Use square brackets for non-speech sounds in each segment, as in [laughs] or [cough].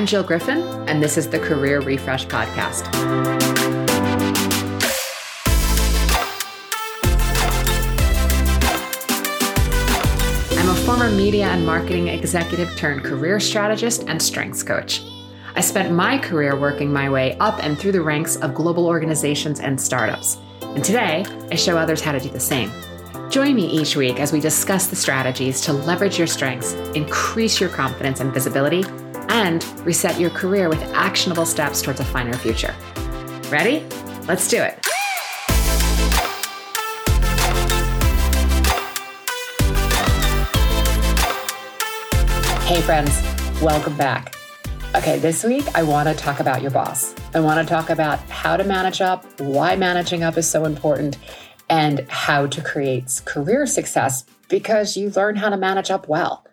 I'm Jill Griffin, and this is the Career Refresh Podcast. I'm a former media and marketing executive turned career strategist and strengths coach. I spent my career working my way up and through the ranks of global organizations and startups. And today, I show others how to do the same. Join me each week as we discuss the strategies to leverage your strengths, increase your confidence and visibility, and reset your career with actionable steps towards a finer future. Ready? Let's do it. Hey, friends, welcome back. Okay, this week I want to talk about your boss. I want to talk about how to manage up, why managing up is so important, and how to create career success because you learn how to manage up well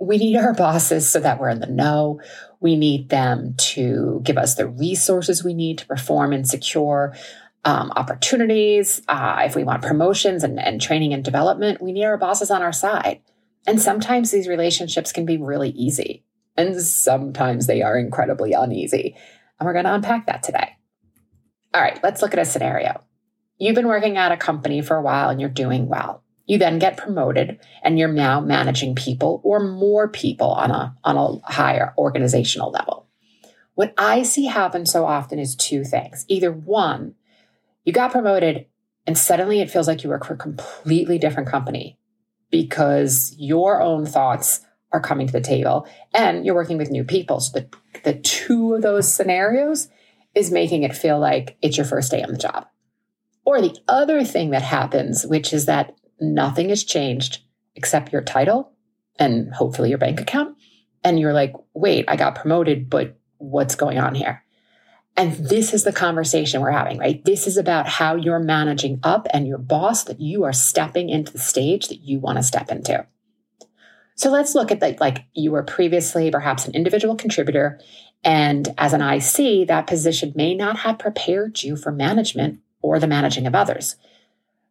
we need our bosses so that we're in the know. We need them to give us the resources we need to perform and secure um, opportunities. Uh, if we want promotions and, and training and development, we need our bosses on our side. And sometimes these relationships can be really easy, and sometimes they are incredibly uneasy. And we're going to unpack that today. All right, let's look at a scenario. You've been working at a company for a while and you're doing well. You then get promoted and you're now managing people or more people on a, on a higher organizational level. What I see happen so often is two things. Either one, you got promoted and suddenly it feels like you work for a completely different company because your own thoughts are coming to the table and you're working with new people. So the, the two of those scenarios is making it feel like it's your first day on the job. Or the other thing that happens, which is that nothing has changed except your title and hopefully your bank account. And you're like, wait, I got promoted, but what's going on here? And this is the conversation we're having, right? This is about how you're managing up and your boss that you are stepping into the stage that you want to step into. So let's look at that. like you were previously perhaps an individual contributor. And as an IC, that position may not have prepared you for management or the managing of others.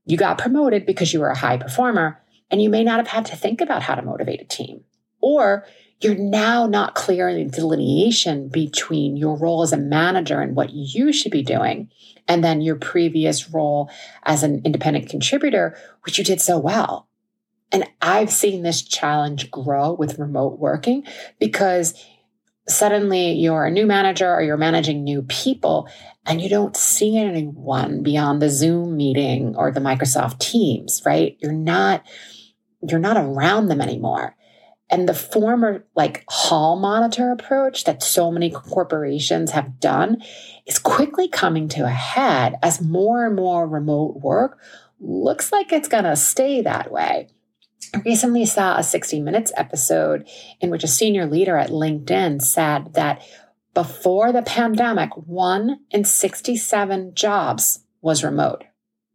You got promoted because you were a high performer and you may not have had to think about how to motivate a team. Or you're now not clear in the delineation between your role as a manager and what you should be doing, and then your previous role as an independent contributor, which you did so well. And I've seen this challenge grow with remote working because suddenly you're a new manager or you're managing new people and you don't see anyone beyond the Zoom meeting or the Microsoft Teams, right? You're not you're not around them anymore. And the former like hall monitor approach that so many corporations have done is quickly coming to a head as more and more remote work looks like it's going to stay that way. I recently saw a 60 Minutes episode in which a senior leader at LinkedIn said that before the pandemic, one in 67 jobs was remote.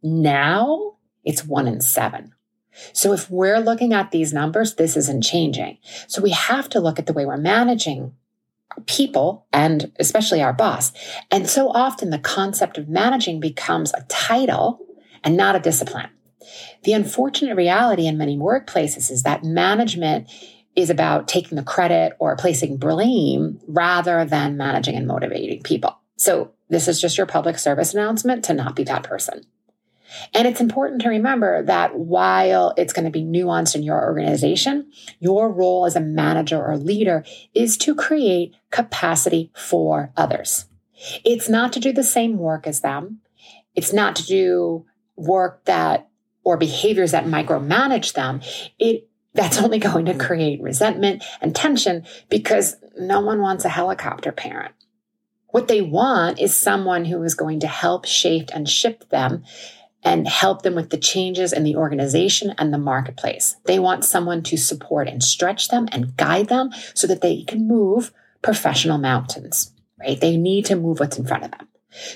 Now it's one in seven. So if we're looking at these numbers, this isn't changing. So we have to look at the way we're managing people and especially our boss. And so often the concept of managing becomes a title and not a discipline. The unfortunate reality in many workplaces is that management is about taking the credit or placing blame rather than managing and motivating people. So, this is just your public service announcement to not be that person. And it's important to remember that while it's going to be nuanced in your organization, your role as a manager or leader is to create capacity for others. It's not to do the same work as them. It's not to do work that or behaviors that micromanage them, it that's only going to create resentment and tension because no one wants a helicopter parent. What they want is someone who is going to help shape and shift them and help them with the changes in the organization and the marketplace. They want someone to support and stretch them and guide them so that they can move professional mountains, right? They need to move what's in front of them.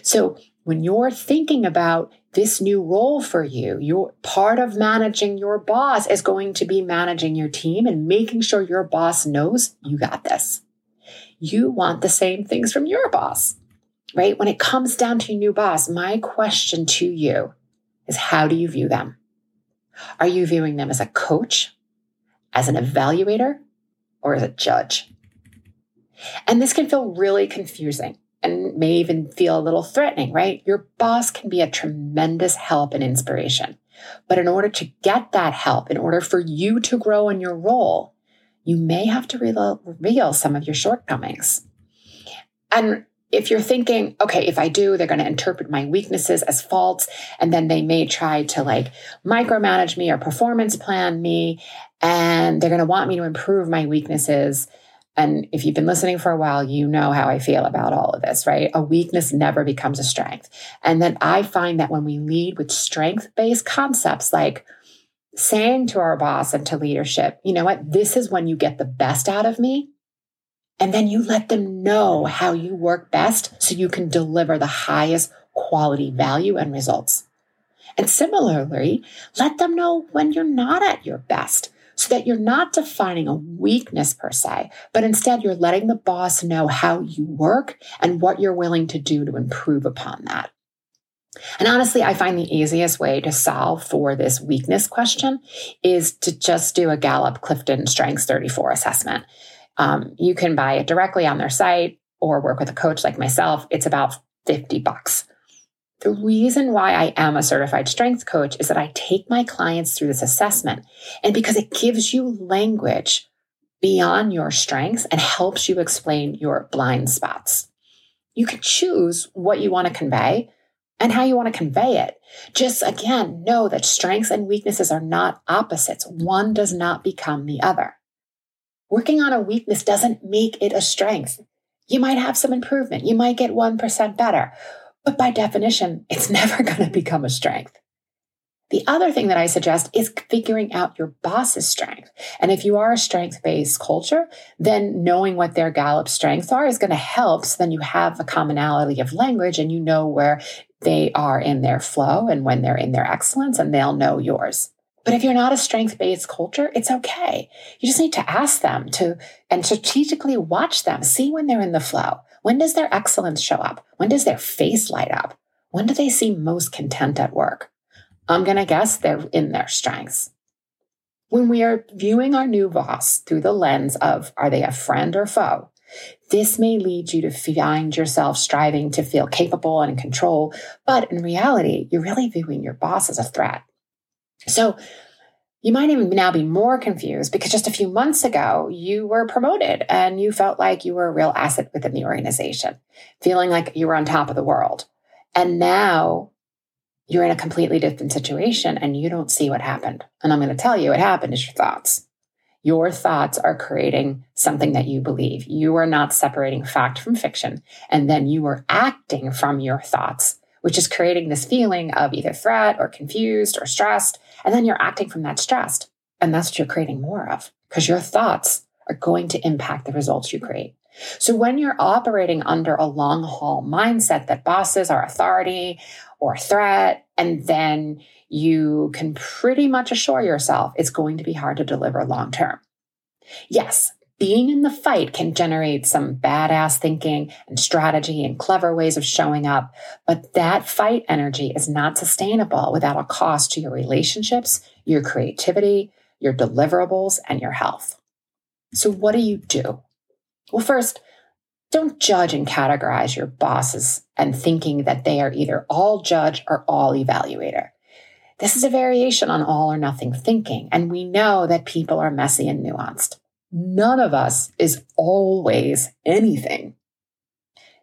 So when you're thinking about this new role for you, your part of managing your boss is going to be managing your team and making sure your boss knows you got this. You want the same things from your boss, right? When it comes down to your new boss, my question to you is how do you view them? Are you viewing them as a coach, as an evaluator, or as a judge? And this can feel really confusing and may even feel a little threatening, right? Your boss can be a tremendous help and inspiration. But in order to get that help, in order for you to grow in your role, you may have to reveal some of your shortcomings. And if you're thinking, okay, if I do, they're going to interpret my weaknesses as faults, and then they may try to like micromanage me or performance plan me, and they're going to want me to improve my weaknesses. And if you've been listening for a while, you know how I feel about all of this, right? A weakness never becomes a strength. And then I find that when we lead with strength based concepts like saying to our boss and to leadership, you know what, this is when you get the best out of me and then you let them know how you work best so you can deliver the highest quality value and results. And similarly, let them know when you're not at your best so that you're not defining a weakness per se, but instead you're letting the boss know how you work and what you're willing to do to improve upon that. And honestly, I find the easiest way to solve for this weakness question is to just do a Gallup Clifton Strengths 34 assessment. Um, you can buy it directly on their site or work with a coach like myself. It's about 50 bucks. The reason why I am a certified strength coach is that I take my clients through this assessment and because it gives you language beyond your strengths and helps you explain your blind spots. You can choose what you want to convey and how you want to convey it. Just again, know that strengths and weaknesses are not opposites. One does not become the other. Working on a weakness doesn't make it a strength. You might have some improvement. You might get 1% better. But by definition, it's [laughs] never going to become a strength. The other thing that I suggest is figuring out your boss's strength. And if you are a strength based culture, then knowing what their Gallup strengths are is going to help. So then you have a commonality of language and you know where they are in their flow and when they're in their excellence, and they'll know yours. But if you're not a strength based culture, it's okay. You just need to ask them to and strategically watch them, see when they're in the flow. When does their excellence show up? When does their face light up? When do they seem most content at work? I'm going to guess they're in their strengths. When we are viewing our new boss through the lens of are they a friend or foe, this may lead you to find yourself striving to feel capable and in control, but in reality, you're really viewing your boss as a threat. So you might even now be more confused because just a few months ago, you were promoted and you felt like you were a real asset within the organization, feeling like you were on top of the world. And now you're in a completely different situation and you don't see what happened. And I'm going to tell you what happened is your thoughts. Your thoughts are creating something that you believe. You are not separating fact from fiction. And then you are acting from your thoughts, which is creating this feeling of either threat or confused or stressed and then you're acting from that stress. And that's what you're creating more of because your thoughts are going to impact the results you create. So when you're operating under a long haul mindset that bosses are authority or threat, and then you can pretty much assure yourself it's going to be hard to deliver long term. Yes, being in the fight can generate some badass thinking and strategy and clever ways of showing up. But that fight energy is not sustainable without a cost to your relationships, your creativity, your deliverables, and your health. So, what do you do? Well, first, don't judge and categorize your bosses and thinking that they are either all judge or all evaluator. This is a variation on all or nothing thinking, and we know that people are messy and nuanced. None of us is always anything.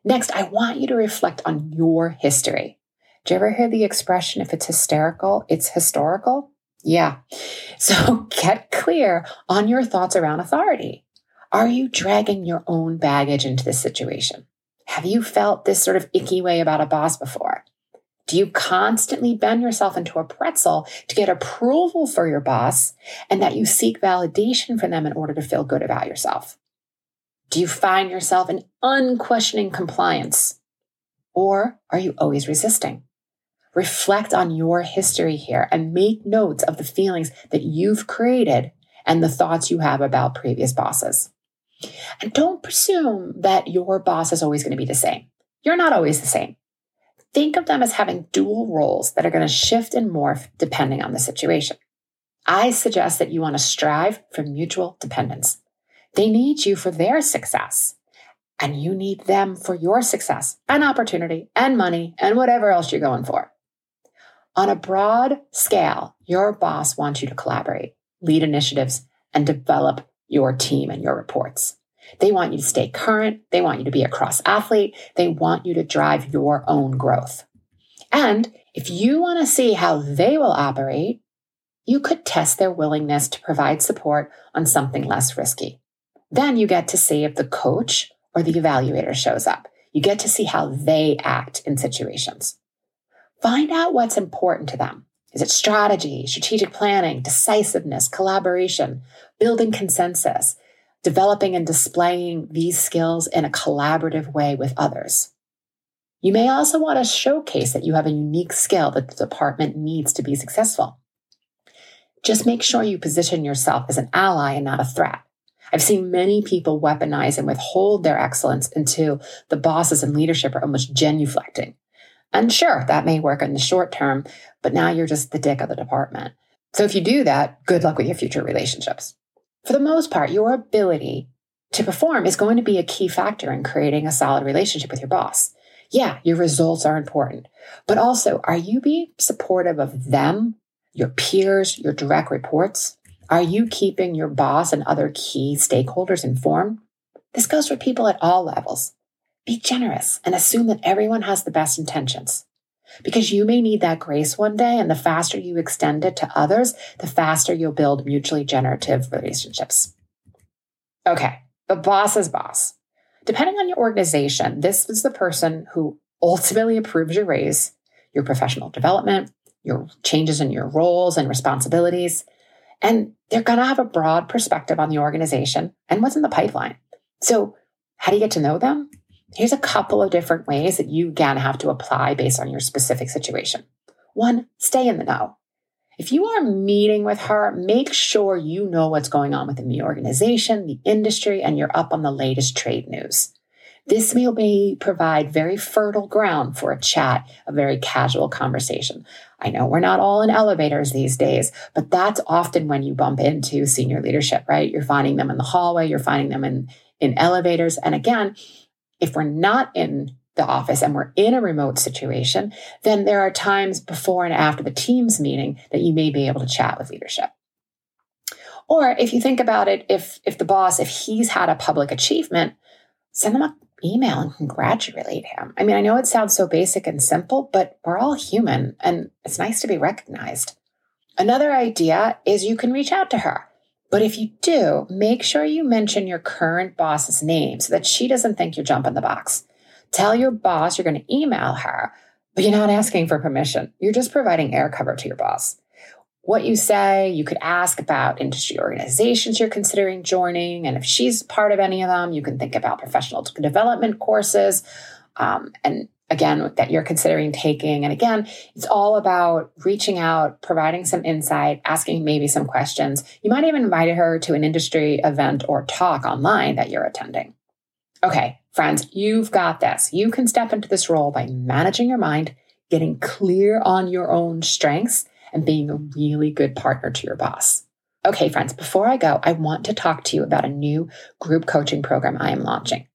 Next, I want you to reflect on your history. Do you ever hear the expression, if it's hysterical, it's historical? Yeah. [laughs] So get clear on your thoughts around authority. Are you dragging your own baggage into this situation? Have you felt this sort of icky way about a boss before? Do you constantly bend yourself into a pretzel to get approval for your boss and that you seek validation from them in order to feel good about yourself? Do you find yourself in unquestioning compliance? Or are you always resisting? Reflect on your history here and make notes of the feelings that you've created and the thoughts you have about previous bosses. And don't presume that your boss is always going to be the same. You're not always the same. Think of them as having dual roles that are going to shift and morph depending on the situation. I suggest that you want to strive for mutual dependence. They need you for their success. and you need them for your success and opportunity and money and whatever else you're going for. On a broad scale, your boss wants you to collaborate, lead initiatives, and develop your team and your reports. They want you to stay current. They want you to be a cross athlete. They want you to drive your own growth. And if you want to see how they will operate, you could test their willingness to provide support on something less risky. Then you get to see if the coach or the evaluator shows up. You get to see how they act in situations. Find out what's important to them. Is it strategy, strategic planning, decisiveness, collaboration, building consensus, developing and displaying these skills in a collaborative way with others? You may also want to showcase that you have a unique skill that the department needs to be successful. Just make sure you position yourself as an ally and not a threat. I've seen many people weaponize and withhold their excellence until the bosses and leadership are almost genuflecting. And sure, that may work in the short term, but now you're just the dick of the department. So if you do that, good luck with your future relationships. For the most part, your ability to perform is going to be a key factor in creating a solid relationship with your boss. Yeah, your results are important, but also, are you being supportive of them, your peers, your direct reports? Are you keeping your boss and other key stakeholders informed? This goes for people at all levels. Be generous and assume that everyone has the best intentions. Because you may need that grace one day, and the faster you extend it to others, the faster you'll build mutually generative relationships. Okay, the boss is boss. Depending on your organization, this is the person who ultimately approves your raise, your professional development, your changes in your roles and responsibilities. And they're going to have a broad perspective on the organization and what's in the pipeline. So, how do you get to know them? Here's a couple of different ways that you again have to apply based on your specific situation. One, stay in the know. If you are meeting with her, make sure you know what's going on within the organization, the industry, and you're up on the latest trade news. This may provide very fertile ground for a chat, a very casual conversation. I know we're not all in elevators these days, but that's often when you bump into senior leadership, right? You're finding them in the hallway, you're finding them in, in elevators. And again, if we're not in the office and we're in a remote situation, then there are times before and after the team's meeting that you may be able to chat with leadership. Or if you think about it, if if the boss, if he's had a public achievement, send him an email and congratulate him. I mean, I know it sounds so basic and simple, but we're all human and it's nice to be recognized. Another idea is you can reach out to her. But if you do, make sure you mention your current boss's name so that she doesn't think you're jumping the box. Tell your boss you're going to email her, but you're not asking for permission. You're just providing air cover to your boss. What you say, you could ask about industry organizations you're considering joining. And if she's part of any of them, you can think about professional development courses um, and again that you're considering taking. And again it's all about reaching out providing some insight asking maybe some questions. You might even invite her to an industry event or talk online that you're attending. Okay friends you've got this. You can step into this role by managing your mind getting clear on your own strengths and being a really good partner to your boss. Okay friends before i go i want to talk to you about a new group coaching program i am launching.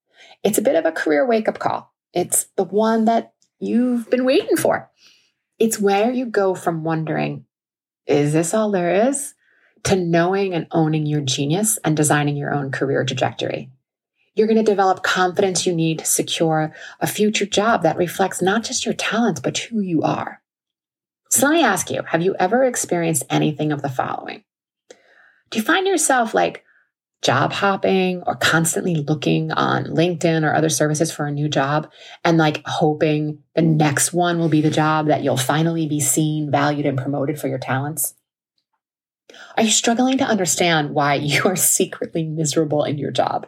It's a bit of a career wake up call it's the one that you've been waiting for. It's where you go from wondering, is this all there is? To knowing and owning your genius and designing your own career trajectory. You're going to develop confidence you need to secure a future job that reflects not just your talents, but who you are. So let me ask you have you ever experienced anything of the following? Do you find yourself like job hopping or constantly looking on LinkedIn or other services for a new job and like hoping the next one will be the job that you'll finally be seen, valued, and promoted for your talents? Are you struggling to understand why [laughs] you are secretly miserable in your job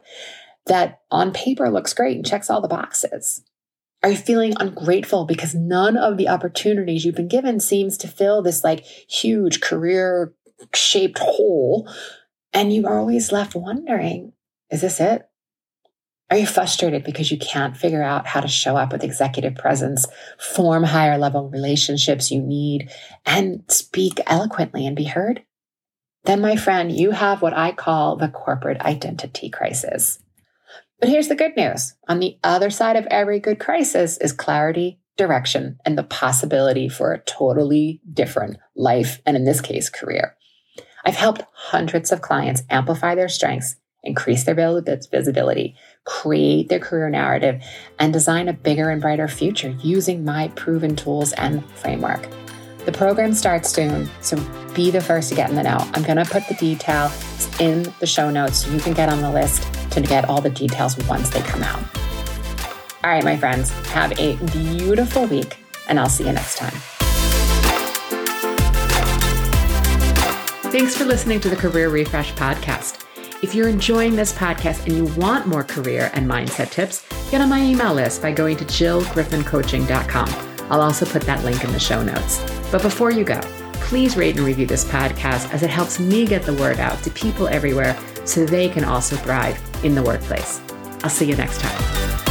that on paper looks great and checks all the boxes? Are you feeling ungrateful because none of the opportunities you've been given seems to fill this like huge career shaped hole and you are always left wondering is this it? Are you frustrated because you can't figure out how to show up with executive presence, form higher level relationships you need, and speak eloquently and be heard? Then, my friend, you have what I call the corporate identity crisis. But here's the good news on the other side of every good crisis is clarity, direction, and the possibility for a totally different life, and in this case, career. I've helped hundreds of clients amplify their strengths, increase their visibility, create their career narrative, and design a bigger and brighter future using my proven tools and framework. The program starts soon, so be the first to get in the know. I'm going to put the details in the show notes so you can get on the list to get all the details once they come out. All right, my friends, have a beautiful week, and I'll see you next time. Thanks for listening to the Career Refresh podcast. If you're enjoying this podcast and you want more career and mindset tips, get on my email list by going to jillgriffincoaching.com. I'll also put that link in the show notes. But before you go, please rate and review this podcast as it helps me get the word out to people everywhere so they can also thrive in the workplace. I'll see you next time.